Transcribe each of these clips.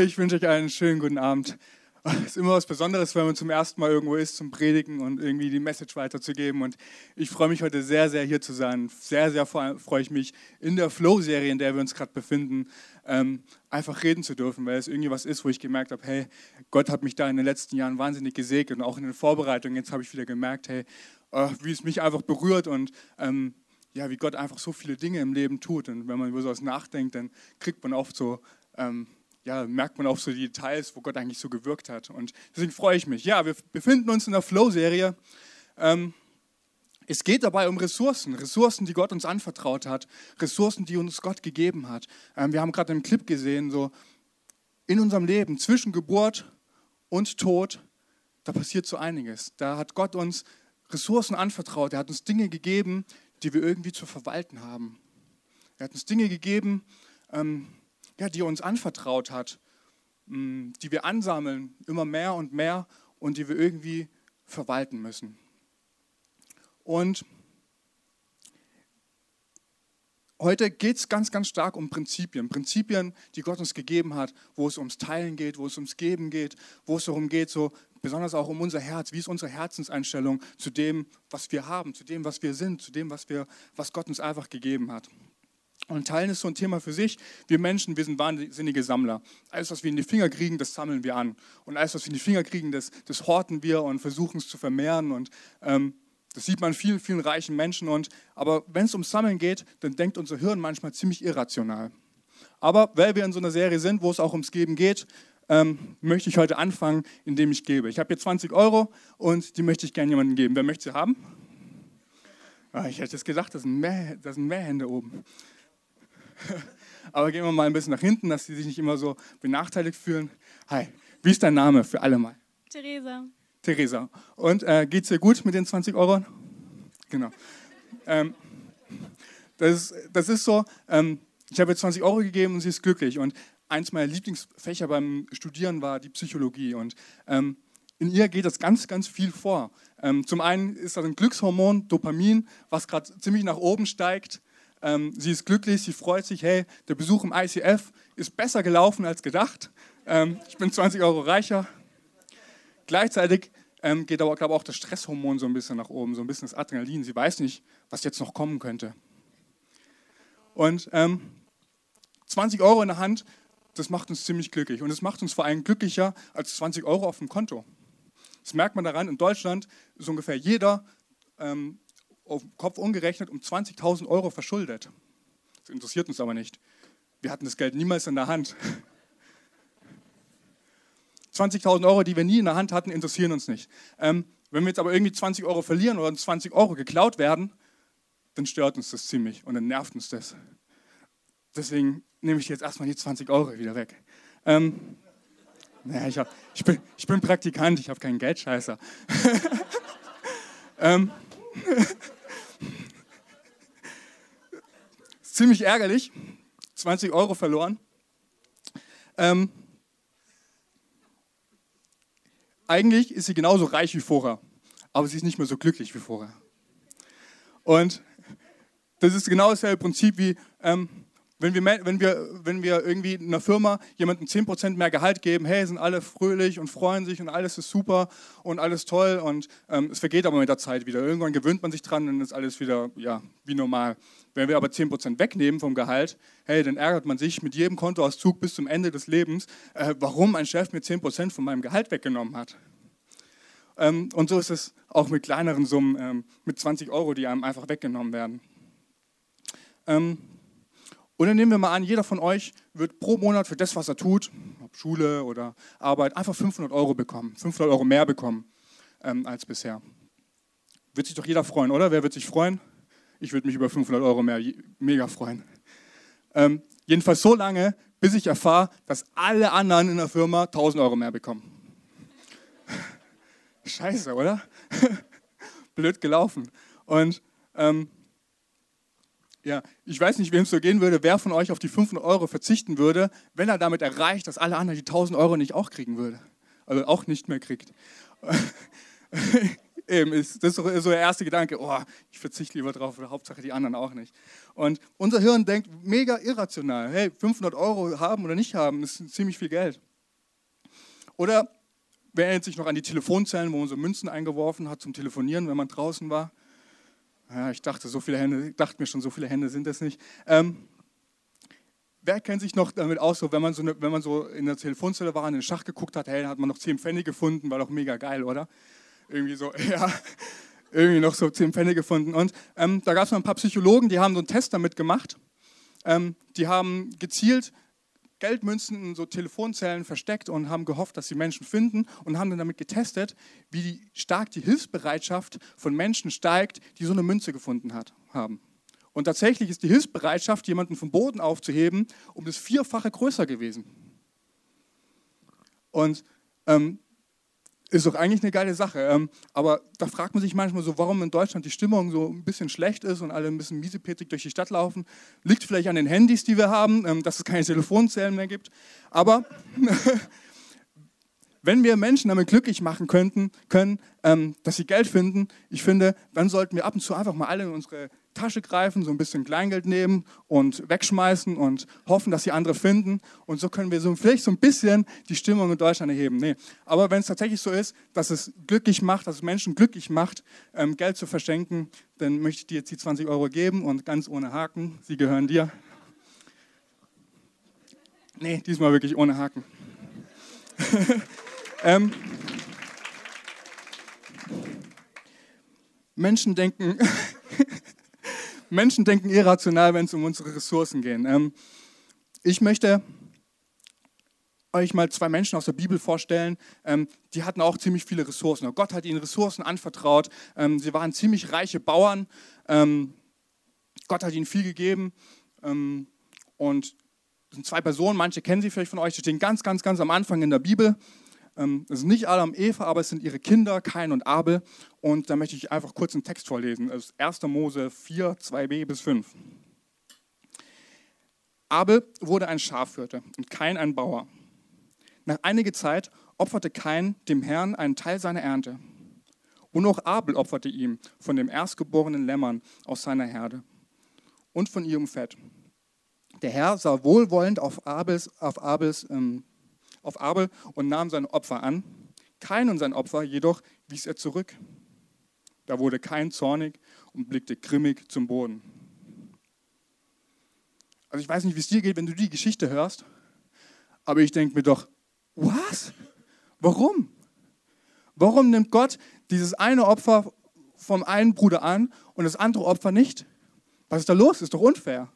Ich wünsche euch einen schönen guten Abend. Es ist immer was Besonderes, wenn man zum ersten Mal irgendwo ist, zum Predigen und irgendwie die Message weiterzugeben. Und ich freue mich heute sehr, sehr hier zu sein. Sehr, sehr freue ich mich in der Flow-Serie, in der wir uns gerade befinden, ähm, einfach reden zu dürfen, weil es irgendwie was ist, wo ich gemerkt habe, hey, Gott hat mich da in den letzten Jahren wahnsinnig gesegnet und auch in den Vorbereitungen. Jetzt habe ich wieder gemerkt, hey, oh, wie es mich einfach berührt und ähm, ja, wie Gott einfach so viele Dinge im Leben tut. Und wenn man über sowas nachdenkt, dann kriegt man oft so ähm, ja, merkt man auch so die Details, wo Gott eigentlich so gewirkt hat. Und deswegen freue ich mich. Ja, wir befinden uns in der Flow-Serie. Ähm, es geht dabei um Ressourcen, Ressourcen, die Gott uns anvertraut hat, Ressourcen, die uns Gott gegeben hat. Ähm, wir haben gerade im Clip gesehen, so in unserem Leben zwischen Geburt und Tod, da passiert so einiges. Da hat Gott uns Ressourcen anvertraut. Er hat uns Dinge gegeben, die wir irgendwie zu verwalten haben. Er hat uns Dinge gegeben, ähm, ja, die er uns anvertraut hat, mm, die wir ansammeln, immer mehr und mehr und die wir irgendwie verwalten müssen. Und heute geht es ganz, ganz stark um Prinzipien. Prinzipien, die Gott uns gegeben hat, wo es ums Teilen geht, wo es ums Geben geht, wo es darum geht, so besonders auch um unser Herz. Wie ist unsere Herzenseinstellung zu dem, was wir haben, zu dem, was wir sind, zu dem, was, wir, was Gott uns einfach gegeben hat? Und Teilen ist so ein Thema für sich. Wir Menschen, wir sind wahnsinnige Sammler. Alles, was wir in die Finger kriegen, das sammeln wir an. Und alles, was wir in die Finger kriegen, das, das horten wir und versuchen es zu vermehren. Und ähm, das sieht man vielen, vielen reichen Menschen. Und, aber wenn es ums Sammeln geht, dann denkt unser Hirn manchmal ziemlich irrational. Aber weil wir in so einer Serie sind, wo es auch ums Geben geht, ähm, möchte ich heute anfangen, indem ich gebe. Ich habe hier 20 Euro und die möchte ich gerne jemandem geben. Wer möchte sie haben? Ah, ich hätte es gesagt, das sind mehr Hände oben. Aber gehen wir mal ein bisschen nach hinten, dass sie sich nicht immer so benachteiligt fühlen. Hi, wie ist dein Name für alle mal? Theresa. Theresa. Und äh, geht es dir gut mit den 20 Euro? Genau. Ähm, das, das, ist so, ähm, ich habe ihr 20 Euro gegeben und sie ist glücklich. Und eins meiner Lieblingsfächer beim Studieren war die Psychologie. Und ähm, in ihr geht das ganz, ganz viel vor. Ähm, zum einen ist das ein Glückshormon, Dopamin, was gerade ziemlich nach oben steigt. Ähm, sie ist glücklich, sie freut sich, hey, der Besuch im ICF ist besser gelaufen als gedacht. Ähm, ich bin 20 Euro reicher. Gleichzeitig ähm, geht aber, glaube ich, auch das Stresshormon so ein bisschen nach oben, so ein bisschen das Adrenalin. Sie weiß nicht, was jetzt noch kommen könnte. Und 20 ähm, Euro in der Hand, das macht uns ziemlich glücklich. Und es macht uns vor allem glücklicher als 20 Euro auf dem Konto. Das merkt man daran, in Deutschland ist ungefähr jeder ähm, auf Kopf umgerechnet um 20.000 Euro verschuldet. Das interessiert uns aber nicht. Wir hatten das Geld niemals in der Hand. 20.000 Euro, die wir nie in der Hand hatten, interessieren uns nicht. Ähm, wenn wir jetzt aber irgendwie 20 Euro verlieren oder 20 Euro geklaut werden, dann stört uns das ziemlich und dann nervt uns das. Deswegen nehme ich jetzt erstmal die 20 Euro wieder weg. Ähm, naja, ich, hab, ich, bin, ich bin Praktikant, ich habe keinen Geldscheißer. ähm, ziemlich ärgerlich. 20 Euro verloren. Ähm, eigentlich ist sie genauso reich wie vorher, aber sie ist nicht mehr so glücklich wie vorher. Und das ist genau dasselbe Prinzip wie, ähm, wenn wir, wenn, wir, wenn wir irgendwie in einer Firma jemandem 10% mehr Gehalt geben, hey, sind alle fröhlich und freuen sich und alles ist super und alles toll und ähm, es vergeht aber mit der Zeit wieder. Irgendwann gewöhnt man sich dran und ist alles wieder ja, wie normal. Wenn wir aber 10% wegnehmen vom Gehalt, hey, dann ärgert man sich mit jedem Kontoauszug bis zum Ende des Lebens, äh, warum ein Chef mir 10% von meinem Gehalt weggenommen hat. Ähm, und so ist es auch mit kleineren Summen, ähm, mit 20 Euro, die einem einfach weggenommen werden. Ähm, und dann nehmen wir mal an, jeder von euch wird pro Monat für das, was er tut, ob Schule oder Arbeit, einfach 500 Euro bekommen, 500 Euro mehr bekommen ähm, als bisher. Wird sich doch jeder freuen, oder? Wer wird sich freuen? Ich würde mich über 500 Euro mehr mega freuen. Ähm, jedenfalls so lange, bis ich erfahre, dass alle anderen in der Firma 1000 Euro mehr bekommen. Scheiße, oder? Blöd gelaufen. Und ähm, ja, ich weiß nicht, wem es so gehen würde, wer von euch auf die 500 Euro verzichten würde, wenn er damit erreicht, dass alle anderen die 1000 Euro nicht auch kriegen würde. Also auch nicht mehr kriegt. Eben, ist, das ist so der erste Gedanke, oh, ich verzichte lieber drauf, Hauptsache die anderen auch nicht. Und unser Hirn denkt mega irrational, hey, 500 Euro haben oder nicht haben, ist ziemlich viel Geld. Oder wer erinnert sich noch an die Telefonzellen, wo man so Münzen eingeworfen hat zum Telefonieren, wenn man draußen war? Ja, ich dachte, so viele Hände, dachte mir schon, so viele Hände sind das nicht. Ähm, wer kennt sich noch damit aus, so, wenn, man so eine, wenn man so in der Telefonzelle war, in den Schach geguckt hat, hey, da hat man noch 10 Pfennig gefunden, war doch mega geil, oder? Irgendwie so, ja, irgendwie noch so 10 Pfennig gefunden. Und ähm, da gab es noch ein paar Psychologen, die haben so einen Test damit gemacht. Ähm, die haben gezielt Geldmünzen in so Telefonzellen versteckt und haben gehofft, dass sie Menschen finden und haben dann damit getestet, wie stark die Hilfsbereitschaft von Menschen steigt, die so eine Münze gefunden hat, haben. Und tatsächlich ist die Hilfsbereitschaft, jemanden vom Boden aufzuheben, um das Vierfache größer gewesen. Und ähm, ist doch eigentlich eine geile Sache. Ähm, aber da fragt man sich manchmal so, warum in Deutschland die Stimmung so ein bisschen schlecht ist und alle ein bisschen miesepetrig durch die Stadt laufen. Liegt vielleicht an den Handys, die wir haben, ähm, dass es keine Telefonzellen mehr gibt. Aber wenn wir Menschen damit glücklich machen könnten, können, ähm, dass sie Geld finden, ich finde, dann sollten wir ab und zu einfach mal alle in unsere Tasche greifen, so ein bisschen Kleingeld nehmen und wegschmeißen und hoffen, dass sie andere finden. Und so können wir so vielleicht so ein bisschen die Stimmung in Deutschland erheben. Nee. Aber wenn es tatsächlich so ist, dass es glücklich macht, dass es Menschen glücklich macht, ähm, Geld zu verschenken, dann möchte ich dir jetzt die 20 Euro geben und ganz ohne Haken. Sie gehören dir. Nee, diesmal wirklich ohne Haken. ähm, Menschen denken, Menschen denken irrational, wenn es um unsere Ressourcen geht. Ähm, ich möchte euch mal zwei Menschen aus der Bibel vorstellen, ähm, die hatten auch ziemlich viele Ressourcen. Gott hat ihnen Ressourcen anvertraut. Ähm, sie waren ziemlich reiche Bauern. Ähm, Gott hat ihnen viel gegeben. Ähm, und das sind zwei Personen, manche kennen sie vielleicht von euch, die stehen ganz, ganz, ganz am Anfang in der Bibel. Ähm, es sind nicht Adam und Eva, aber es sind ihre Kinder, Kain und Abel. Und da möchte ich einfach kurz einen Text vorlesen. Das ist 1. Mose 4, 2b bis 5. Abel wurde ein Schafhirte und Kain ein Bauer. Nach einiger Zeit opferte Kain dem Herrn einen Teil seiner Ernte. Und auch Abel opferte ihm von dem erstgeborenen Lämmern aus seiner Herde und von ihrem Fett. Der Herr sah wohlwollend auf Abels, auf Abels ähm, auf Abel und nahm sein Opfer an. Kein und sein Opfer jedoch wies er zurück. Da wurde kein zornig und blickte grimmig zum Boden. Also ich weiß nicht, wie es dir geht, wenn du die Geschichte hörst, aber ich denke mir doch, was? Warum? Warum nimmt Gott dieses eine Opfer vom einen Bruder an und das andere Opfer nicht? Was ist da los? Ist doch unfair.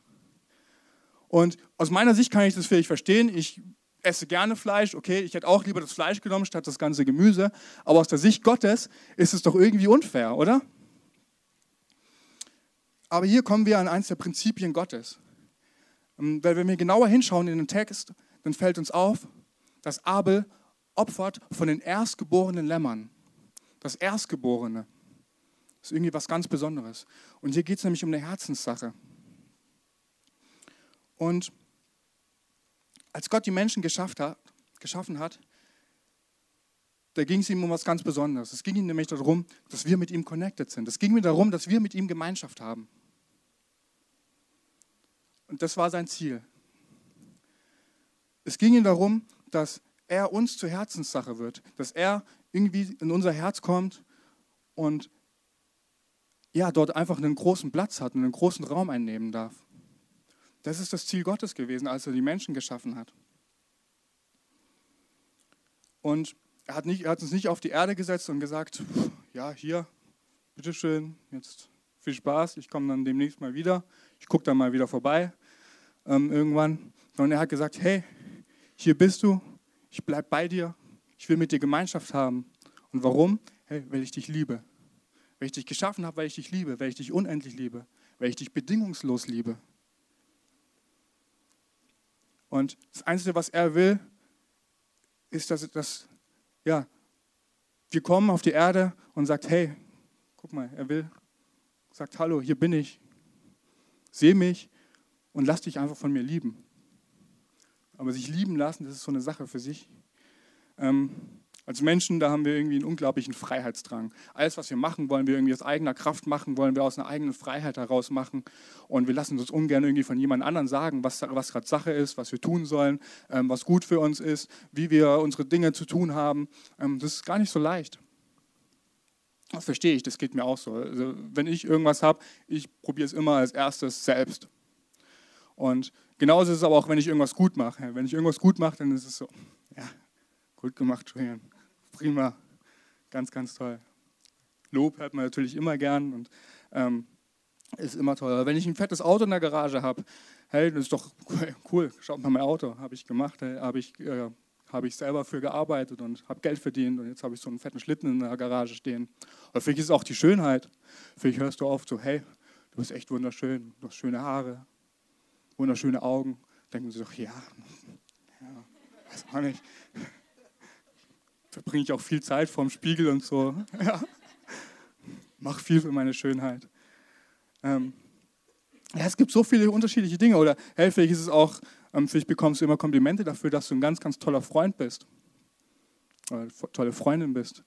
Und aus meiner Sicht kann ich das vielleicht verstehen. Ich esse gerne Fleisch, okay, ich hätte auch lieber das Fleisch genommen statt das ganze Gemüse, aber aus der Sicht Gottes ist es doch irgendwie unfair, oder? Aber hier kommen wir an eines der Prinzipien Gottes. Ähm, weil wenn wir genauer hinschauen in den Text, dann fällt uns auf, dass Abel opfert von den erstgeborenen Lämmern. Das Erstgeborene ist irgendwie was ganz Besonderes. Und hier geht es nämlich um eine Herzenssache. Und als Gott die Menschen hat, geschaffen hat, da ging es ihm um was ganz Besonderes. Es ging ihm nämlich darum, dass wir mit ihm connected sind. Es ging mir darum, dass wir mit ihm Gemeinschaft haben. Und das war sein Ziel. Es ging ihm darum, dass er uns zur Herzenssache wird, dass er irgendwie in unser Herz kommt und ja, dort einfach einen großen Platz hat und einen großen Raum einnehmen darf. Das ist das Ziel Gottes gewesen, als er die Menschen geschaffen hat. Und er hat, nicht, er hat uns nicht auf die Erde gesetzt und gesagt, ja, hier, bitteschön, jetzt viel Spaß, ich komme dann demnächst mal wieder, ich gucke dann mal wieder vorbei ähm, irgendwann. Sondern er hat gesagt, hey, hier bist du, ich bleibe bei dir, ich will mit dir Gemeinschaft haben. Und warum? Hey, weil ich dich liebe. Weil ich dich geschaffen habe, weil ich dich liebe, weil ich dich unendlich liebe, weil ich dich bedingungslos liebe. Und das Einzige, was er will, ist, dass, dass ja, wir kommen auf die Erde und sagt, hey, guck mal, er will, sagt, hallo, hier bin ich, seh mich und lass dich einfach von mir lieben. Aber sich lieben lassen, das ist so eine Sache für sich. Ähm, Als Menschen, da haben wir irgendwie einen unglaublichen Freiheitsdrang. Alles, was wir machen, wollen wir irgendwie aus eigener Kraft machen, wollen wir aus einer eigenen Freiheit heraus machen. Und wir lassen uns ungern irgendwie von jemand anderem sagen, was, was gerade Sache ist, was wir tun sollen, ähm, was gut für uns ist, wie wir unsere Dinge zu tun haben. Ähm, das ist gar nicht so leicht. Das verstehe ich, das geht mir auch so. Also, wenn ich irgendwas habe, ich probiere es immer als erstes selbst. Und genauso ist es aber auch, wenn ich irgendwas gut mache. Wenn ich irgendwas gut mache, dann ist es so, ja, gut gemacht, Julian prima, ganz, ganz toll. Lob hört man natürlich immer gern und ähm, ist immer toll. Aber wenn ich ein fettes Auto in der Garage habe, hey, das ist doch cool, schaut mal mein Auto, habe ich gemacht, hey, habe ich, äh, hab ich selber für gearbeitet und habe Geld verdient und jetzt habe ich so einen fetten Schlitten in der Garage stehen. Aber vielleicht ist es auch die Schönheit. Vielleicht hörst du oft so, hey, du bist echt wunderschön, du hast schöne Haare, wunderschöne Augen. Denken sie doch, ja, ja, weiß auch nicht verbringe ich auch viel Zeit vorm Spiegel und so. Ja. Mach viel für meine Schönheit. Ähm, ja, es gibt so viele unterschiedliche Dinge. Oder hey, ist es auch, ähm, vielleicht bekommst du immer Komplimente dafür, dass du ein ganz, ganz toller Freund bist. Oder tolle Freundin bist.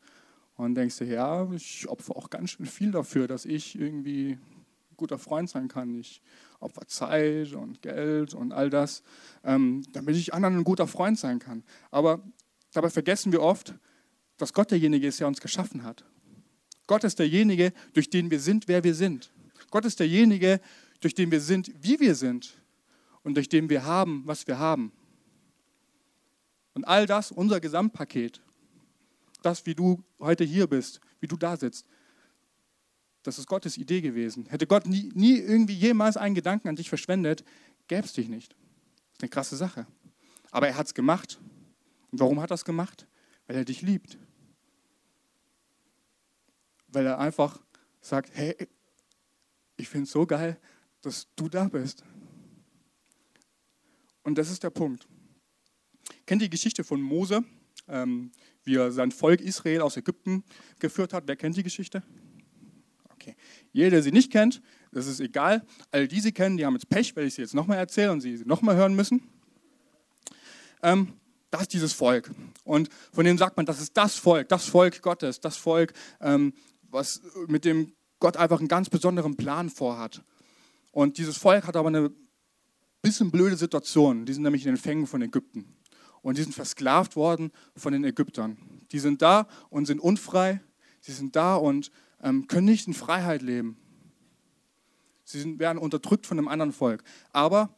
Und denkst dir, ja, ich opfere auch ganz schön viel dafür, dass ich irgendwie ein guter Freund sein kann. Ich opfer Zeit und Geld und all das, ähm, damit ich anderen ein guter Freund sein kann. Aber Dabei vergessen wir oft, dass Gott derjenige ist, der uns geschaffen hat. Gott ist derjenige, durch den wir sind, wer wir sind. Gott ist derjenige, durch den wir sind, wie wir sind und durch den wir haben, was wir haben. Und all das, unser Gesamtpaket, das, wie du heute hier bist, wie du da sitzt, das ist Gottes Idee gewesen. Hätte Gott nie, nie irgendwie jemals einen Gedanken an dich verschwendet, gäbe es dich nicht. Das ist eine krasse Sache. Aber er hat es gemacht und warum hat er das gemacht? Weil er dich liebt. Weil er einfach sagt, hey, ich finde es so geil, dass du da bist. Und das ist der Punkt. Kennt ihr die Geschichte von Mose, ähm, wie er sein Volk Israel aus Ägypten geführt hat? Wer kennt die Geschichte? Okay. Jeder, der sie nicht kennt, das ist egal. All die sie kennen, die haben jetzt Pech, weil ich sie jetzt nochmal erzähle und sie nochmal hören müssen. Ähm, das ist dieses Volk. Und von dem sagt man, das ist das Volk, das Volk Gottes, das Volk, ähm, was, mit dem Gott einfach einen ganz besonderen Plan vorhat. Und dieses Volk hat aber eine bisschen blöde Situation. Die sind nämlich in den Fängen von Ägypten. Und die sind versklavt worden von den Ägyptern. Die sind da und sind unfrei. Sie sind da und ähm, können nicht in Freiheit leben. Sie sind, werden unterdrückt von einem anderen Volk. Aber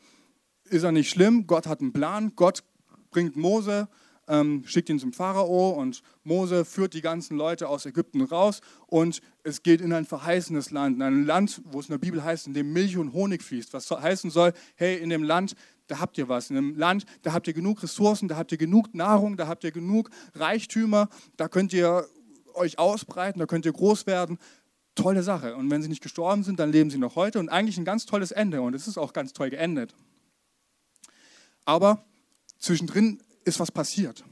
ist ja nicht schlimm. Gott hat einen Plan. Gott bringt Mose, ähm, schickt ihn zum Pharao und Mose führt die ganzen Leute aus Ägypten raus und es geht in ein verheißenes Land, in ein Land, wo es in der Bibel heißt, in dem Milch und Honig fließt. Was heißen soll, hey, in dem Land, da habt ihr was. In dem Land, da habt ihr genug Ressourcen, da habt ihr genug Nahrung, da habt ihr genug Reichtümer, da könnt ihr euch ausbreiten, da könnt ihr groß werden. Tolle Sache. Und wenn sie nicht gestorben sind, dann leben sie noch heute und eigentlich ein ganz tolles Ende und es ist auch ganz toll geendet. Aber zwischendrin ist was passiert.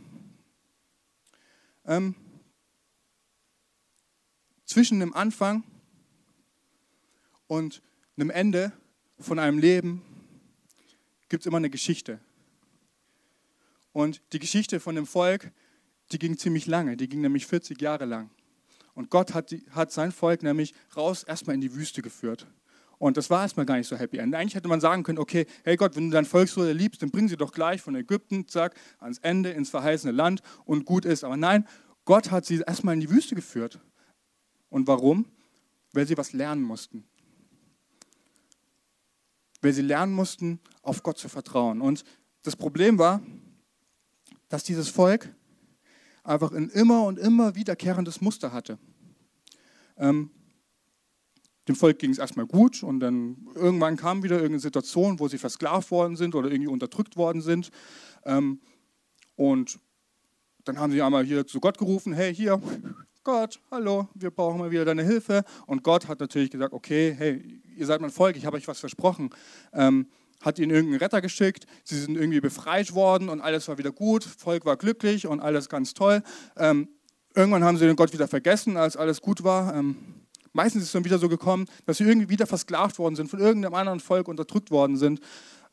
Ähm, zwischen dem Anfang und einem Ende von einem Leben gibt es immer eine Geschichte. Und die Geschichte von dem Volk, die ging ziemlich lange, die ging nämlich 40 Jahre lang. Und Gott hat, die, hat sein Volk nämlich raus erstmal in die Wüste geführt. Und das war erstmal gar nicht so happy end. Eigentlich hätte man sagen können, okay, hey Gott, wenn du dein Volk so liebst, dann bring sie doch gleich von Ägypten, zack, ans Ende, ins verheißene Land und gut ist. Aber nein, Gott hat sie erstmal in die Wüste geführt. Und warum? Weil sie was lernen mussten. Weil sie lernen mussten, auf Gott zu vertrauen. Und das Problem war, dass dieses Volk einfach ein immer und immer wiederkehrendes Muster hatte. Ähm, dem Volk ging es erstmal gut und dann irgendwann kam wieder irgendeine Situation, wo sie versklavt worden sind oder irgendwie unterdrückt worden sind. Ähm, und dann haben sie einmal hier zu Gott gerufen, hey, hier, Gott, hallo, wir brauchen mal wieder deine Hilfe. Und Gott hat natürlich gesagt, okay, hey, ihr seid mein Volk, ich habe euch was versprochen. Ähm, hat ihnen irgendeinen Retter geschickt, sie sind irgendwie befreit worden und alles war wieder gut, Volk war glücklich und alles ganz toll. Ähm, irgendwann haben sie den Gott wieder vergessen, als alles gut war. Ähm, Meistens ist es dann wieder so gekommen, dass sie irgendwie wieder versklavt worden sind, von irgendeinem anderen Volk unterdrückt worden sind.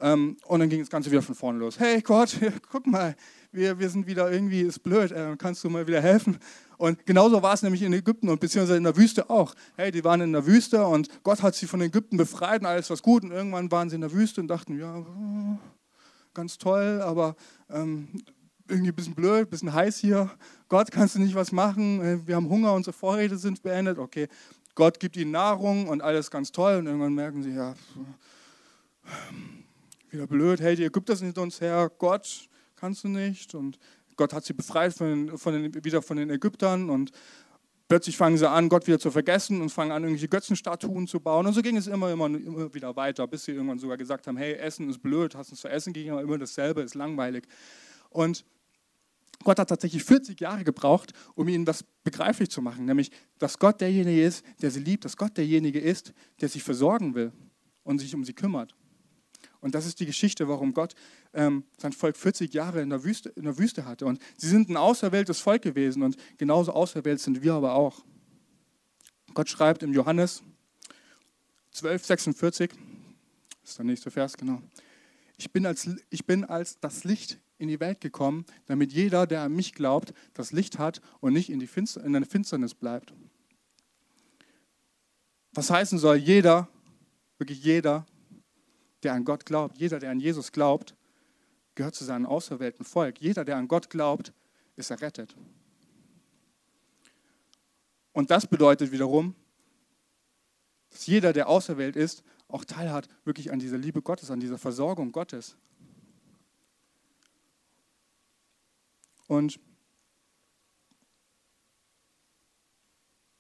Ähm, und dann ging das Ganze wieder von vorne los. Hey Gott, guck mal, wir, wir sind wieder irgendwie, ist blöd, äh, kannst du mal wieder helfen? Und genauso war es nämlich in Ägypten und beziehungsweise in der Wüste auch. Hey, die waren in der Wüste und Gott hat sie von Ägypten befreit und alles war gut. Und irgendwann waren sie in der Wüste und dachten, ja, ganz toll, aber ähm, irgendwie ein bisschen blöd, ein bisschen heiß hier. Gott, kannst du nicht was machen? Äh, wir haben Hunger, unsere Vorräte sind beendet. Okay, Gott gibt ihnen Nahrung und alles ganz toll. Und irgendwann merken sie, ja, wieder blöd, hey, die Ägypter sind hinter uns her, Gott, kannst du nicht. Und Gott hat sie befreit von, von den, wieder von den Ägyptern und plötzlich fangen sie an, Gott wieder zu vergessen und fangen an, irgendwelche Götzenstatuen zu bauen. Und so ging es immer, immer, immer wieder weiter, bis sie irgendwann sogar gesagt haben, hey, Essen ist blöd, hast du zu essen, ging aber immer dasselbe, ist langweilig. Und Gott hat tatsächlich 40 Jahre gebraucht, um ihnen das begreiflich zu machen, nämlich, dass Gott derjenige ist, der sie liebt, dass Gott derjenige ist, der sich versorgen will und sich um sie kümmert. Und das ist die Geschichte, warum Gott ähm, sein Volk 40 Jahre in der, Wüste, in der Wüste hatte. Und sie sind ein auserwähltes Volk gewesen und genauso auserwählt sind wir aber auch. Gott schreibt im Johannes 12, 46, das ist der nächste Vers, genau. Ich bin, als, ich bin als das Licht in die Welt gekommen, damit jeder, der an mich glaubt, das Licht hat und nicht in, die Finster, in der Finsternis bleibt. Was heißen soll, jeder, wirklich jeder, der an Gott glaubt, jeder, der an Jesus glaubt, gehört zu seinem auserwählten Volk. Jeder, der an Gott glaubt, ist errettet. Und das bedeutet wiederum, dass jeder, der auserwählt ist, auch teilhat wirklich an dieser Liebe Gottes, an dieser Versorgung Gottes. Und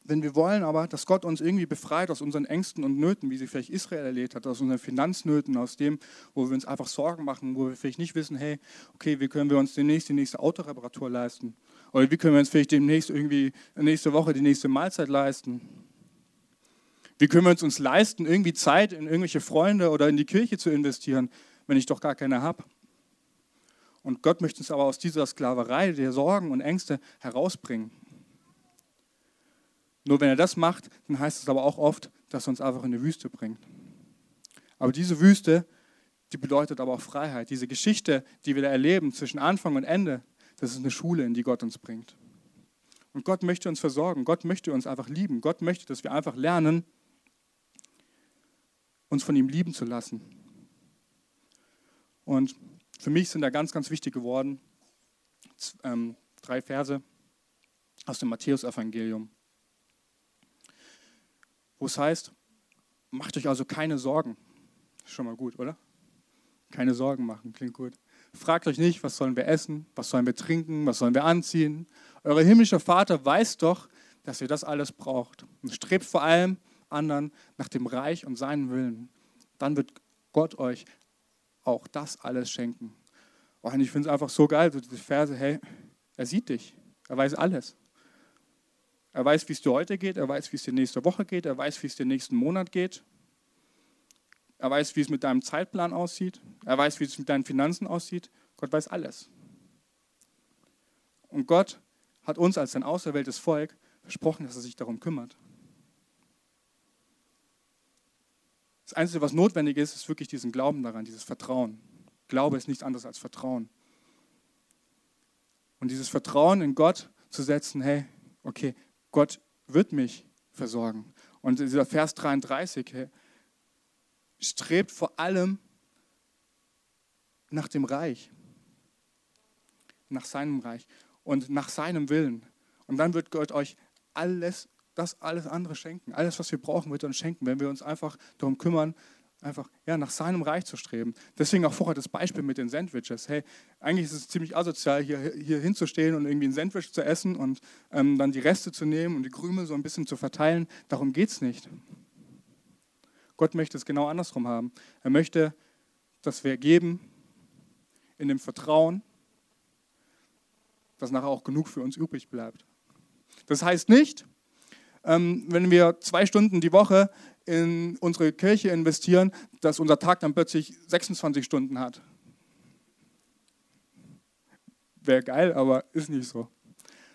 wenn wir wollen aber, dass Gott uns irgendwie befreit aus unseren Ängsten und Nöten, wie sie vielleicht Israel erlebt hat, aus unseren Finanznöten, aus dem, wo wir uns einfach Sorgen machen, wo wir vielleicht nicht wissen, hey, okay, wie können wir uns demnächst die nächste Autoreparatur leisten? Oder wie können wir uns vielleicht demnächst irgendwie nächste Woche die nächste Mahlzeit leisten? Wie können wir uns, uns leisten, irgendwie Zeit in irgendwelche Freunde oder in die Kirche zu investieren, wenn ich doch gar keine habe? Und Gott möchte uns aber aus dieser Sklaverei der Sorgen und Ängste herausbringen. Nur wenn er das macht, dann heißt es aber auch oft, dass er uns einfach in eine Wüste bringt. Aber diese Wüste, die bedeutet aber auch Freiheit. Diese Geschichte, die wir da erleben zwischen Anfang und Ende, das ist eine Schule, in die Gott uns bringt. Und Gott möchte uns versorgen. Gott möchte uns einfach lieben. Gott möchte, dass wir einfach lernen, uns von ihm lieben zu lassen. Und für mich sind da ganz, ganz wichtig geworden ähm, drei Verse aus dem Matthäusevangelium, wo es heißt, macht euch also keine Sorgen. Schon mal gut, oder? Keine Sorgen machen, klingt gut. Fragt euch nicht, was sollen wir essen, was sollen wir trinken, was sollen wir anziehen. Euer himmlischer Vater weiß doch, dass ihr das alles braucht. Und strebt vor allem anderen nach dem Reich und seinen Willen. Dann wird Gott euch auch das alles schenken. Und ich finde es einfach so geil, so diese Verse, hey, er sieht dich, er weiß alles. Er weiß, wie es dir heute geht, er weiß, wie es dir nächste Woche geht, er weiß, wie es dir nächsten Monat geht. Er weiß, wie es mit deinem Zeitplan aussieht, er weiß, wie es mit deinen Finanzen aussieht. Gott weiß alles. Und Gott hat uns als sein auserwähltes Volk versprochen, dass er sich darum kümmert. Das Einzige, was notwendig ist, ist wirklich diesen Glauben daran, dieses Vertrauen. Glaube ist nichts anderes als Vertrauen. Und dieses Vertrauen in Gott zu setzen, hey, okay, Gott wird mich versorgen. Und dieser Vers 33 hey, strebt vor allem nach dem Reich, nach seinem Reich und nach seinem Willen. Und dann wird Gott euch alles, das alles andere schenken. Alles, was wir brauchen, wird uns schenken, wenn wir uns einfach darum kümmern, einfach ja, nach seinem Reich zu streben. Deswegen auch vorher das Beispiel mit den Sandwiches. Hey, eigentlich ist es ziemlich asozial, hier, hier hinzustehen und irgendwie ein Sandwich zu essen und ähm, dann die Reste zu nehmen und die Krümel so ein bisschen zu verteilen. Darum geht es nicht. Gott möchte es genau andersrum haben. Er möchte, dass wir geben in dem Vertrauen, dass nachher auch genug für uns übrig bleibt. Das heißt nicht, ähm, wenn wir zwei Stunden die Woche in unsere Kirche investieren, dass unser Tag dann plötzlich 26 Stunden hat. Wäre geil, aber ist nicht so.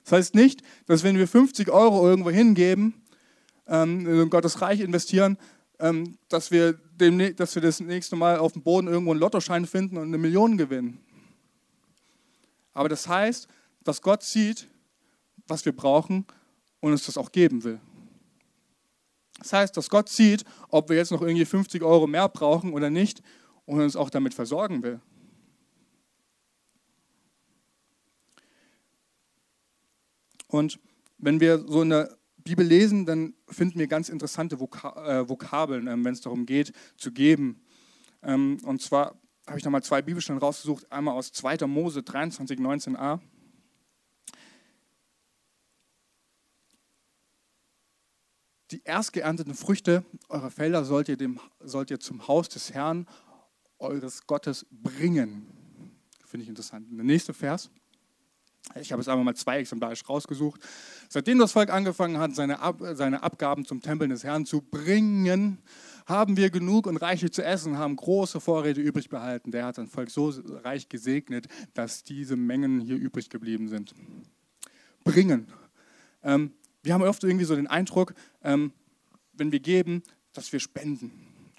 Das heißt nicht, dass wenn wir 50 Euro irgendwo hingeben, ähm, in Gottes Reich investieren, ähm, dass, wir dem, dass wir das nächste Mal auf dem Boden irgendwo einen Lottoschein finden und eine Million gewinnen. Aber das heißt, dass Gott sieht, was wir brauchen und uns das auch geben will. Das heißt, dass Gott sieht, ob wir jetzt noch irgendwie 50 Euro mehr brauchen oder nicht und uns auch damit versorgen will. Und wenn wir so in der Bibel lesen, dann finden wir ganz interessante äh, Vokabeln, ähm, wenn es darum geht, zu geben. Ähm, und zwar habe ich nochmal zwei Bibelstellen rausgesucht, einmal aus 2. Mose 23, 19a. Die erst geernteten Früchte eurer Felder sollt ihr, dem, sollt ihr zum Haus des Herrn, eures Gottes, bringen. Finde ich interessant. Der nächste Vers. Ich habe jetzt einfach mal zwei exemplarisch rausgesucht. Seitdem das Volk angefangen hat, seine, Ab seine Abgaben zum Tempel des Herrn zu bringen, haben wir genug und reichlich zu essen, haben große Vorräte übrig behalten. Der hat sein Volk so reich gesegnet, dass diese Mengen hier übrig geblieben sind. Bringen. Ähm, wir haben oft irgendwie so den Eindruck, ähm, wenn wir geben, dass wir spenden.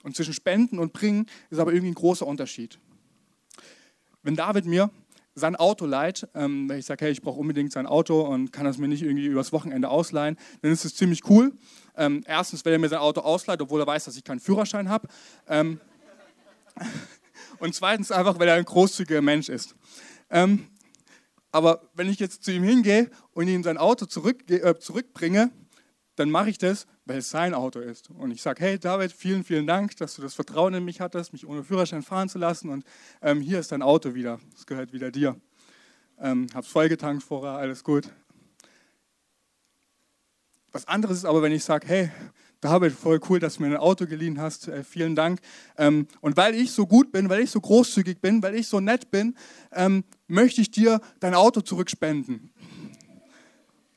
Und zwischen Spenden und Bringen ist aber irgendwie ein großer Unterschied. Wenn David mir sein Auto leiht, ähm, wenn ich sage, hey, ich brauche unbedingt sein Auto und kann das mir nicht irgendwie übers Wochenende ausleihen, dann ist es ziemlich cool. Ähm, erstens, weil er mir sein Auto ausleiht, obwohl er weiß, dass ich keinen Führerschein habe. Ähm, und zweitens einfach, weil er ein großzügiger Mensch ist. Ähm, aber wenn ich jetzt zu ihm hingehe und ihm sein Auto zurück, äh, zurückbringe, dann mache ich das, weil es sein Auto ist. Und ich sage, hey David, vielen, vielen Dank, dass du das Vertrauen in mich hattest, mich ohne Führerschein fahren zu lassen. Und ähm, hier ist dein Auto wieder. Es gehört wieder dir. Ähm, hab's vollgetankt vorher, alles gut. Was anderes ist aber, wenn ich sage, hey, David, voll cool, dass du mir ein Auto geliehen hast. Äh, vielen Dank. Ähm, und weil ich so gut bin, weil ich so großzügig bin, weil ich so nett bin, ähm, möchte ich dir dein Auto zurückspenden.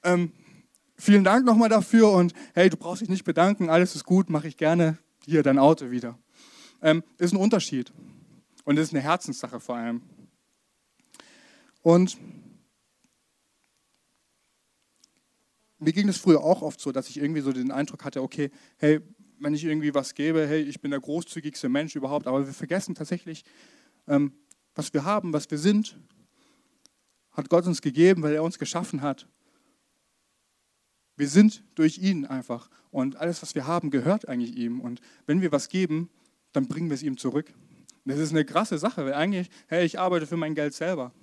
Ähm, vielen Dank nochmal dafür und hey, du brauchst dich nicht bedanken, alles ist gut, mache ich gerne. Hier dein Auto wieder. Ähm, ist ein Unterschied und ist eine Herzenssache vor allem. Und mir ging es früher auch oft so, dass ich irgendwie so den Eindruck hatte, okay, hey, wenn ich irgendwie was gebe, hey, ich bin der großzügigste Mensch überhaupt, aber wir vergessen tatsächlich, ähm, was wir haben, was wir sind, hat Gott uns gegeben, weil er uns geschaffen hat. Wir sind durch ihn einfach. Und alles, was wir haben, gehört eigentlich ihm. Und wenn wir was geben, dann bringen wir es ihm zurück. Das ist eine krasse Sache, weil eigentlich, hey, ich arbeite für mein Geld selber.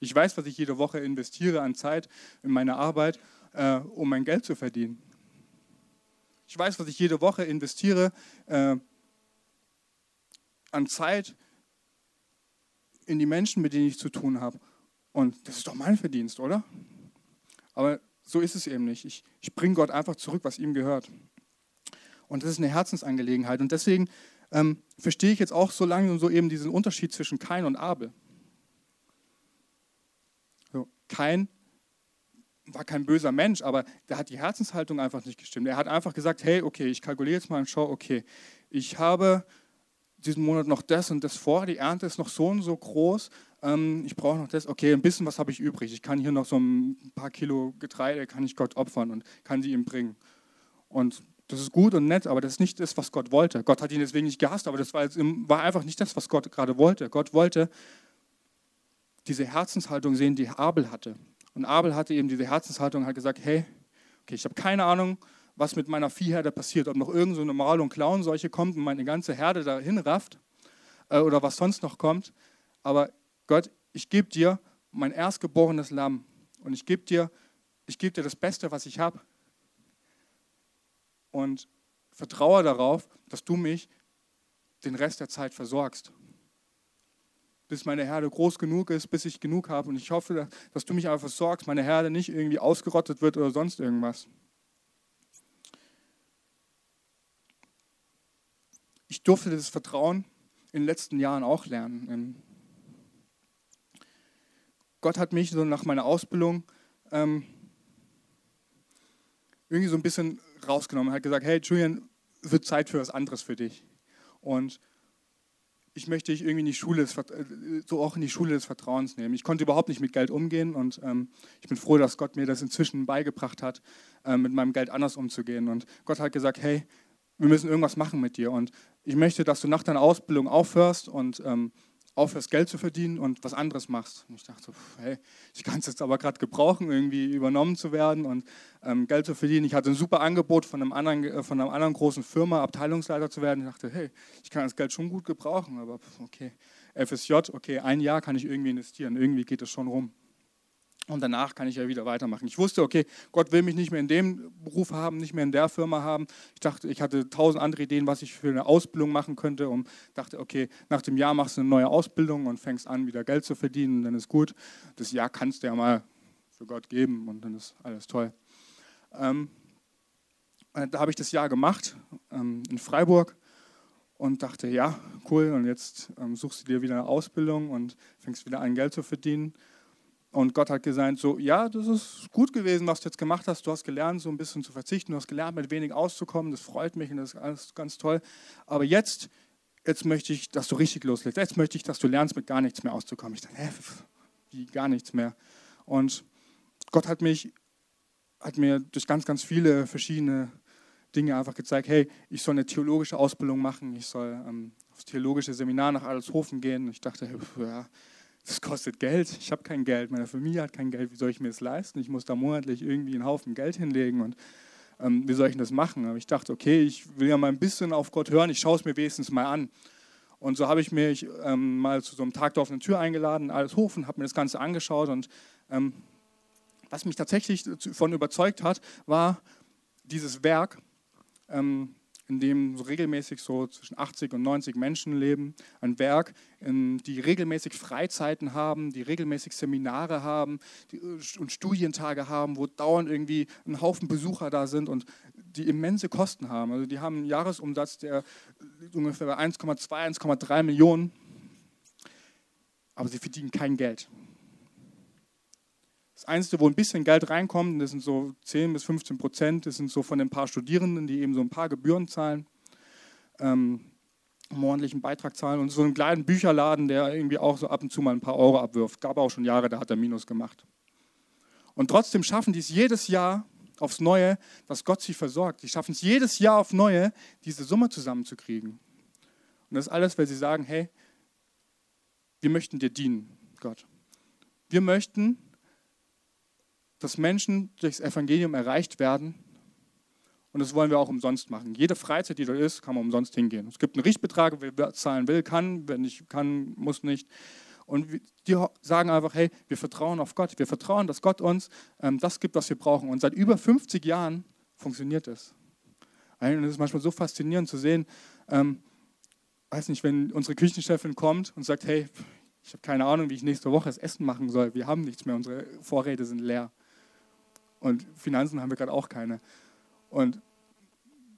Ich weiß, was ich jede Woche investiere an Zeit in meine Arbeit, äh, um mein Geld zu verdienen. Ich weiß, was ich jede Woche investiere äh, an Zeit in die Menschen, mit denen ich zu tun habe. Und das ist doch mein Verdienst, oder? Aber so ist es eben nicht. Ich, ich bringe Gott einfach zurück, was ihm gehört. Und das ist eine Herzensangelegenheit. Und deswegen ähm, verstehe ich jetzt auch so langsam so eben diesen Unterschied zwischen Kain und Abel. Kain war kein böser Mensch, aber der hat die Herzenshaltung einfach nicht gestimmt. Er hat einfach gesagt, hey, okay, ich kalkuliere jetzt mal und schaue, okay, ich habe diesen Monat noch das und das vor, die Ernte ist noch so und so groß, ähm, ich brauche noch das, okay, ein bisschen was habe ich übrig. Ich kann hier noch so ein paar Kilo Getreide, kann ich Gott opfern und kann sie ihm bringen. Und das ist gut und nett, aber das ist nicht das, was Gott wollte. Gott hat ihn deswegen nicht gehasst, aber das war, war einfach nicht das, was Gott gerade wollte. Gott wollte, diese Herzenshaltung sehen, die Abel hatte. Und Abel hatte eben diese Herzenshaltung und hat gesagt, hey, okay, ich habe keine Ahnung, was mit meiner Viehherde passiert, ob noch irgend so eine Mal- und Klauenseuche kommt und meine ganze Herde dahin rafft äh, oder was sonst noch kommt. Aber Gott, ich gebe dir mein erstgeborenes Lamm und ich gebe dir, ich gebe dir das Beste, was ich habe. Und vertraue darauf, dass du mich den Rest der Zeit versorgst bis meine Herde groß genug ist, bis ich genug habe. Und ich hoffe, dass du mich einfach sorgst, meine Herde nicht irgendwie ausgerottet wird oder sonst irgendwas. Ich durfte das Vertrauen in den letzten Jahren auch lernen. Gott hat mich so nach meiner Ausbildung ähm, irgendwie so ein bisschen rausgenommen. Er hat gesagt, hey Julian, wird Zeit für was anderes für dich. Und ich möchte dich irgendwie in die Schule des, äh, so auch in die Schule des Vertrauens nehmen. Ich konnte überhaupt nicht mit Geld umgehen und ähm, ich bin froh, dass Gott mir das inzwischen beigebracht hat, äh, mit meinem Geld anders umzugehen. Und Gott hat gesagt, hey, wir müssen irgendwas machen mit dir. Und ich möchte, dass du nach deiner Ausbildung aufhörst und ähm, aufhörst, Geld zu verdienen und was anderes machst. Und ich dachte, hey, ich kann es jetzt aber gerade gebrauchen, irgendwie übernommen zu werden und ähm, Geld zu verdienen. Ich hatte ein super Angebot von, einem anderen, äh, von einer anderen großen Firma, Abteilungsleiter zu werden. Ich dachte, hey, ich kann das Geld schon gut gebrauchen, aber okay, FSJ, okay, ein Jahr kann ich irgendwie investieren, irgendwie geht es schon rum. Und danach kann ich ja wieder weitermachen. Ich wusste, okay, Gott will mich nicht mehr in dem Beruf haben, nicht mehr in der Firma haben. Ich dachte, ich hatte tausend andere Ideen, was ich für eine Ausbildung machen könnte. Und dachte, okay, nach dem Jahr machst du eine neue Ausbildung und fängst an, wieder Geld zu verdienen. Und dann ist gut. Das Jahr kannst du ja mal für Gott geben und dann ist alles toll. Ähm, äh, da habe ich das Jahr gemacht ähm, in Freiburg und dachte, ja, cool. Und jetzt ähm, suchst du dir wieder eine Ausbildung und fängst wieder an, Geld zu verdienen. Und Gott hat gesagt, so, ja, das ist gut gewesen, was du jetzt gemacht hast. Du hast gelernt, so ein bisschen zu verzichten. Du hast gelernt, mit wenig auszukommen. Das freut mich und das ist alles ganz toll. Aber jetzt, jetzt möchte ich, dass du richtig loslegst. Jetzt möchte ich, dass du lernst, mit gar nichts mehr auszukommen. Ich dachte, hä, wie gar nichts mehr? Und Gott hat mich, hat mir durch ganz, ganz viele verschiedene Dinge einfach gezeigt, hey, ich soll eine theologische Ausbildung machen. Ich soll ähm, aufs theologische Seminar nach Adelshofen gehen. Ich dachte, ja, das kostet Geld. Ich habe kein Geld, meine Familie hat kein Geld. Wie soll ich mir das leisten? Ich muss da monatlich irgendwie einen Haufen Geld hinlegen und ähm, wie soll ich das machen? Aber ich dachte, okay, ich will ja mal ein bisschen auf Gott hören. Ich schaue es mir wenigstens mal an. Und so habe ich mich ähm, mal zu so einem Tag der offenen Tür eingeladen, alles Hofen, habe mir das Ganze angeschaut und ähm, was mich tatsächlich davon überzeugt hat, war dieses Werk. Ähm, in dem so regelmäßig so zwischen 80 und 90 Menschen leben. Ein Werk, die regelmäßig Freizeiten haben, die regelmäßig Seminare haben die, und Studientage haben, wo dauernd irgendwie ein Haufen Besucher da sind und die immense Kosten haben. Also die haben einen Jahresumsatz, der ungefähr bei 1,2, 1,3 Millionen, aber sie verdienen kein Geld. Das Einzige, wo ein bisschen Geld reinkommt, das sind so 10 bis 15 Prozent, das sind so von den paar Studierenden, die eben so ein paar Gebühren zahlen, ähm, einen monatlichen Beitrag zahlen und so einen kleinen Bücherladen, der irgendwie auch so ab und zu mal ein paar Euro abwirft. Gab auch schon Jahre, da hat er Minus gemacht. Und trotzdem schaffen die es jedes Jahr aufs Neue, dass Gott sie versorgt. Die schaffen es jedes Jahr auf Neue, diese Summe zusammenzukriegen. Und das alles, weil sie sagen, hey, wir möchten dir dienen, Gott. Wir möchten dass Menschen durchs Evangelium erreicht werden. Und das wollen wir auch umsonst machen. Jede Freizeit, die da ist, kann man umsonst hingehen. Es gibt einen Richtbetrag, wer zahlen will, kann, wer nicht kann, muss nicht. Und die sagen einfach, hey, wir vertrauen auf Gott. Wir vertrauen, dass Gott uns ähm, das gibt, was wir brauchen. Und seit über 50 Jahren funktioniert es. Und es ist manchmal so faszinierend zu sehen, ähm, weiß nicht, wenn unsere Küchenchefin kommt und sagt, hey, ich habe keine Ahnung, wie ich nächste Woche das Essen machen soll. Wir haben nichts mehr, unsere Vorräte sind leer. Und Finanzen haben wir gerade auch keine. Und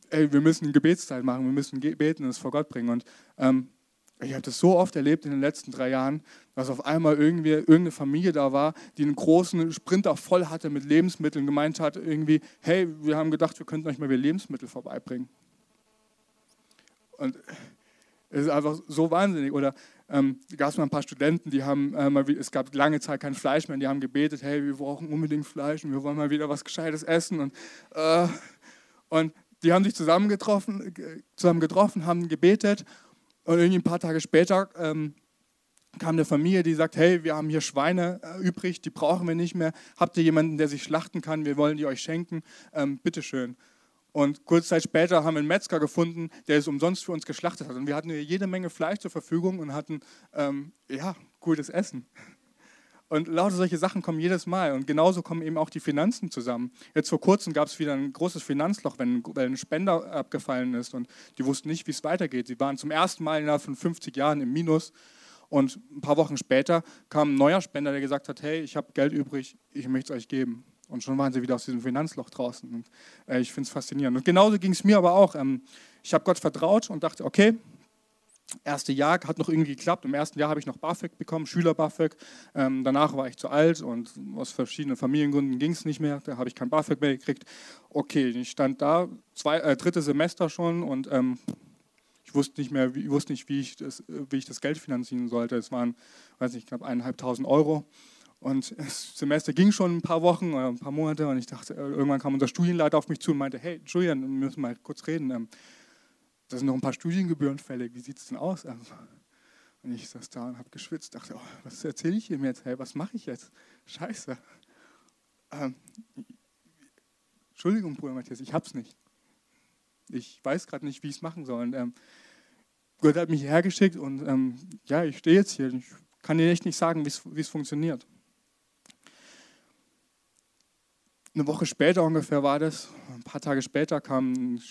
ey, wir müssen eine Gebetszeit machen, wir müssen beten und es vor Gott bringen. Und ähm, ich habe das so oft erlebt in den letzten drei Jahren, dass auf einmal irgendwie irgendeine Familie da war, die einen großen Sprinter voll hatte mit Lebensmitteln, gemeint hat irgendwie, hey, wir haben gedacht, wir könnten euch mal wieder Lebensmittel vorbeibringen. Und es ist einfach so wahnsinnig. Oder ähm, gab es mal ein paar Studenten, die haben, äh, mal, es gab lange Zeit kein Fleisch mehr, die haben gebetet, hey, wir brauchen unbedingt Fleisch und wir wollen mal wieder was Gescheites essen. Und, äh, und die haben sich zusammen getroffen, zusammen getroffen, haben gebetet und irgendwie ein paar Tage später ähm, kam eine Familie, die sagt, hey, wir haben hier Schweine äh, übrig, die brauchen wir nicht mehr. Habt ihr jemanden, der sich schlachten kann? Wir wollen die euch schenken. Ähm, bitteschön. Und kurze Zeit später haben wir einen Metzger gefunden, der es umsonst für uns geschlachtet hat. Und wir hatten jede Menge Fleisch zur Verfügung und hatten, ähm, ja, gutes Essen. Und lauter solche Sachen kommen jedes Mal. Und genauso kommen eben auch die Finanzen zusammen. Jetzt vor kurzem gab es wieder ein großes Finanzloch, wenn, ein Spender abgefallen ist. Und die wussten nicht, wie es weitergeht. Sie waren zum ersten Mal innerhalb von 50 Jahren im Minus. Und ein paar Wochen später kam ein neuer Spender, der gesagt hat, hey, ich habe Geld übrig, ich möchte es euch geben. Und schon waren sie wieder aus diesem Finanzloch draußen. Und äh, ich finde es faszinierend. Und genauso ging es mir aber auch. Ähm, ich habe Gott vertraut und dachte, okay, erste Jahr hat noch irgendwie geklappt. Im ersten Jahr habe ich noch BAföG bekommen, Schüler-BAföG. Ähm, danach war ich zu alt und aus verschiedenen Familiengründen ging es nicht mehr. Da habe ich kein BAföG mehr gekriegt. Okay, ich stand da, zwei, äh, dritte Semester schon und ähm, ich wusste nicht mehr, wie, wusste nicht, wie ich, das, wie ich das Geld finanzieren sollte. Es waren, weiß nicht, knapp eineinhalbtausend Euro. Und das Semester ging schon ein paar Wochen oder ein paar Monate und ich dachte, irgendwann kam unser Studienleiter auf mich zu und meinte, hey Julian, wir müssen mal kurz reden. Ähm, da sind noch ein paar Studiengebühren fällig, wie sieht es denn aus? Also, und ich saß da und habe geschwitzt, dachte, oh, was erzähle ich ihm jetzt? Hey, was mache ich jetzt? Scheiße. Ähm, Entschuldigung, Bruder Matthias, ich hab's nicht. Ich weiß gerade nicht, wie ich es machen soll. Und, ähm, Gott hat mich hergeschickt und ähm, ja, ich stehe jetzt hier. Ich kann dir echt nicht sagen, wie es funktioniert. Eine Woche später ungefähr war das, ein paar Tage später kam ein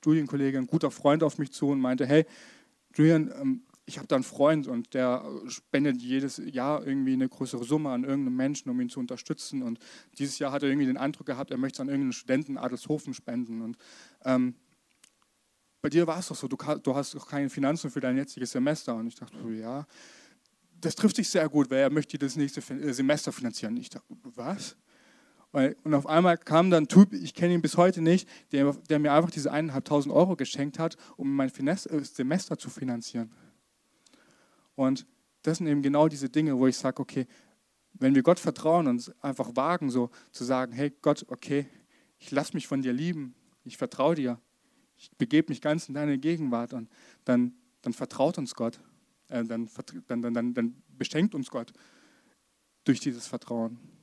Studienkollege, ein guter Freund auf mich zu und meinte, hey, Julian, ähm, ich habe da einen Freund und der spendet jedes Jahr irgendwie eine größere Summe an irgendeinen Menschen, um ihn zu unterstützen. Und dieses Jahr hat er irgendwie den Eindruck gehabt, er möchte es an irgendeinen Studenten Adelshofen spenden. Und ähm, bei dir war es doch so, du, du hast doch keine Finanzen für dein jetziges Semester. Und ich dachte, ja, das trifft sich sehr gut, weil er möchte das nächste äh, Semester finanzieren. Ich dachte, was? Und auf einmal kam dann ein Typ, ich kenne ihn bis heute nicht, der, der mir einfach diese 1.500 Euro geschenkt hat, um mein äh, Semester zu finanzieren. Und das sind eben genau diese Dinge, wo ich sage, okay, wenn wir Gott vertrauen und einfach wagen, so zu sagen, hey Gott, okay, ich lasse mich von dir lieben, ich vertraue dir, ich begebe mich ganz in deine Gegenwart und dann, dann vertraut uns Gott, äh, dann, dann, dann, dann beschenkt uns Gott durch dieses Vertrauen.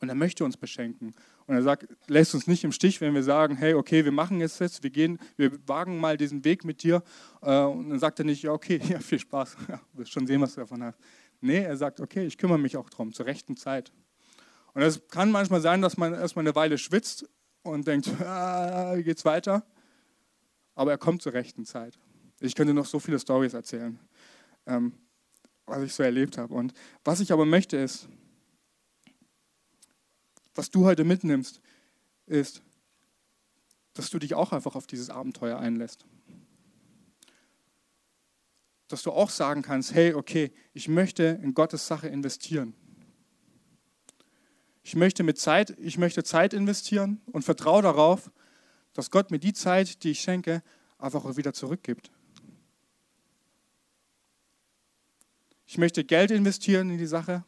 Und er möchte uns beschenken. Und er sagt, lässt uns nicht im Stich, wenn wir sagen, hey, okay, wir machen es jetzt, wir gehen, wir wagen mal diesen Weg mit dir. Äh, und dann sagt er nicht, ja, okay, ja, viel Spaß, ja, wirst schon sehen, was du davon hast. Nee, er sagt, okay, ich kümmere mich auch darum, zur rechten Zeit. Und es kann manchmal sein, dass man erstmal eine Weile schwitzt und denkt, ah, wie geht's weiter? Aber er kommt zur rechten Zeit. Ich könnte noch so viele Stories erzählen, ähm, was ich so erlebt habe. Und was ich aber möchte ist, was du heute mitnimmst, ist, dass du dich auch einfach auf dieses Abenteuer einlässt. Dass du auch sagen kannst, hey, okay, ich möchte in Gottes Sache investieren. Ich möchte mit Zeit, ich möchte Zeit investieren und vertraue darauf, dass Gott mir die Zeit, die ich schenke, einfach auch wieder zurückgibt. Ich möchte Geld investieren in die Sache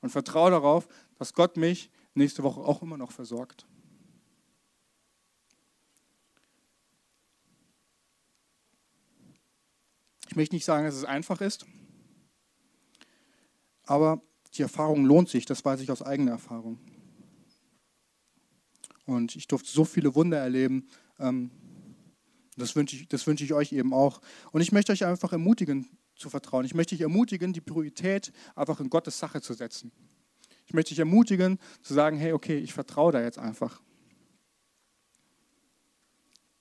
und vertraue darauf, dass Gott mich nächste Woche auch immer noch versorgt. Ich möchte nicht sagen, dass es einfach ist, aber die Erfahrung lohnt sich, das weiß ich aus eigener Erfahrung. Und ich durfte so viele Wunder erleben. Ähm, das wünsche ich, das wünsche ich euch eben auch. Und ich möchte euch einfach ermutigen zu vertrauen. Ich möchte euch ermutigen, die Priorität einfach in Gottes Sache zu setzen. Ich möchte dich ermutigen, zu sagen, hey, okay, ich vertraue da jetzt einfach.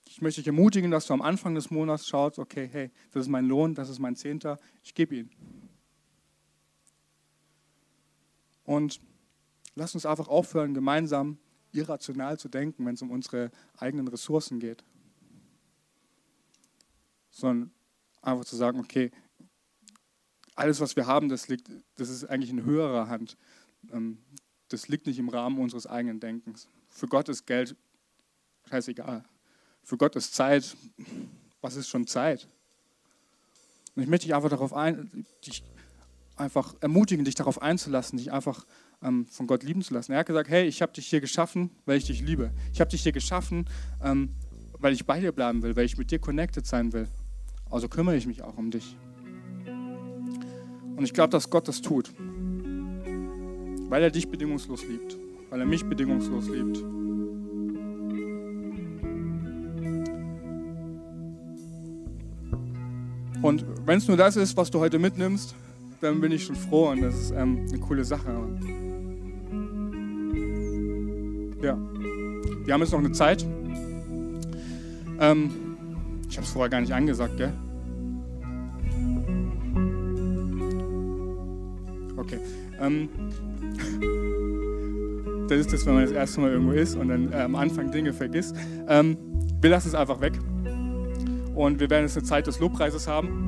Ich möchte dich ermutigen, dass du am Anfang des Monats schaust, okay, hey, das ist mein Lohn, das ist mein Zehnter, ich gebe ihn. Und lass uns einfach aufhören, gemeinsam irrational zu denken, wenn es um unsere eigenen Ressourcen geht. Sondern einfach zu sagen, okay, alles, was wir haben, das, liegt, das ist eigentlich in höherer Hand. Ähm, das liegt nicht im Rahmen unseres eigenen Denkens. Für Gott ist Geld scheißegal. Für Gott ist Zeit, was ist schon Zeit? Und ich möchte dich einfach darauf ein, dich einfach ermutigen, dich darauf einzulassen, dich einfach ähm, von Gott lieben zu lassen. Er hat gesagt, hey, ich habe dich hier geschaffen, weil ich dich liebe. Ich habe dich hier geschaffen, ähm, weil ich bei dir bleiben will, weil ich mit dir connected sein will. Also kümmere ich mich auch um dich. Und ich glaube, dass Gott das tut. Weil er dich bedingungslos liebt. Weil er mich bedingungslos liebt. Und wenn es nur das ist, was du heute mitnimmst, dann bin ich schon froh und das ist ähm, eine coole Sache. Ja, wir haben jetzt noch eine Zeit. Ähm, ich habe es vorher gar nicht angesagt, gell? Okay. Ähm, das ist das, wenn man das erste Mal irgendwo ist und dann äh, am Anfang Dinge vergisst. Ähm, wir lassen es einfach weg. Und wir werden jetzt eine Zeit des Lobpreises haben.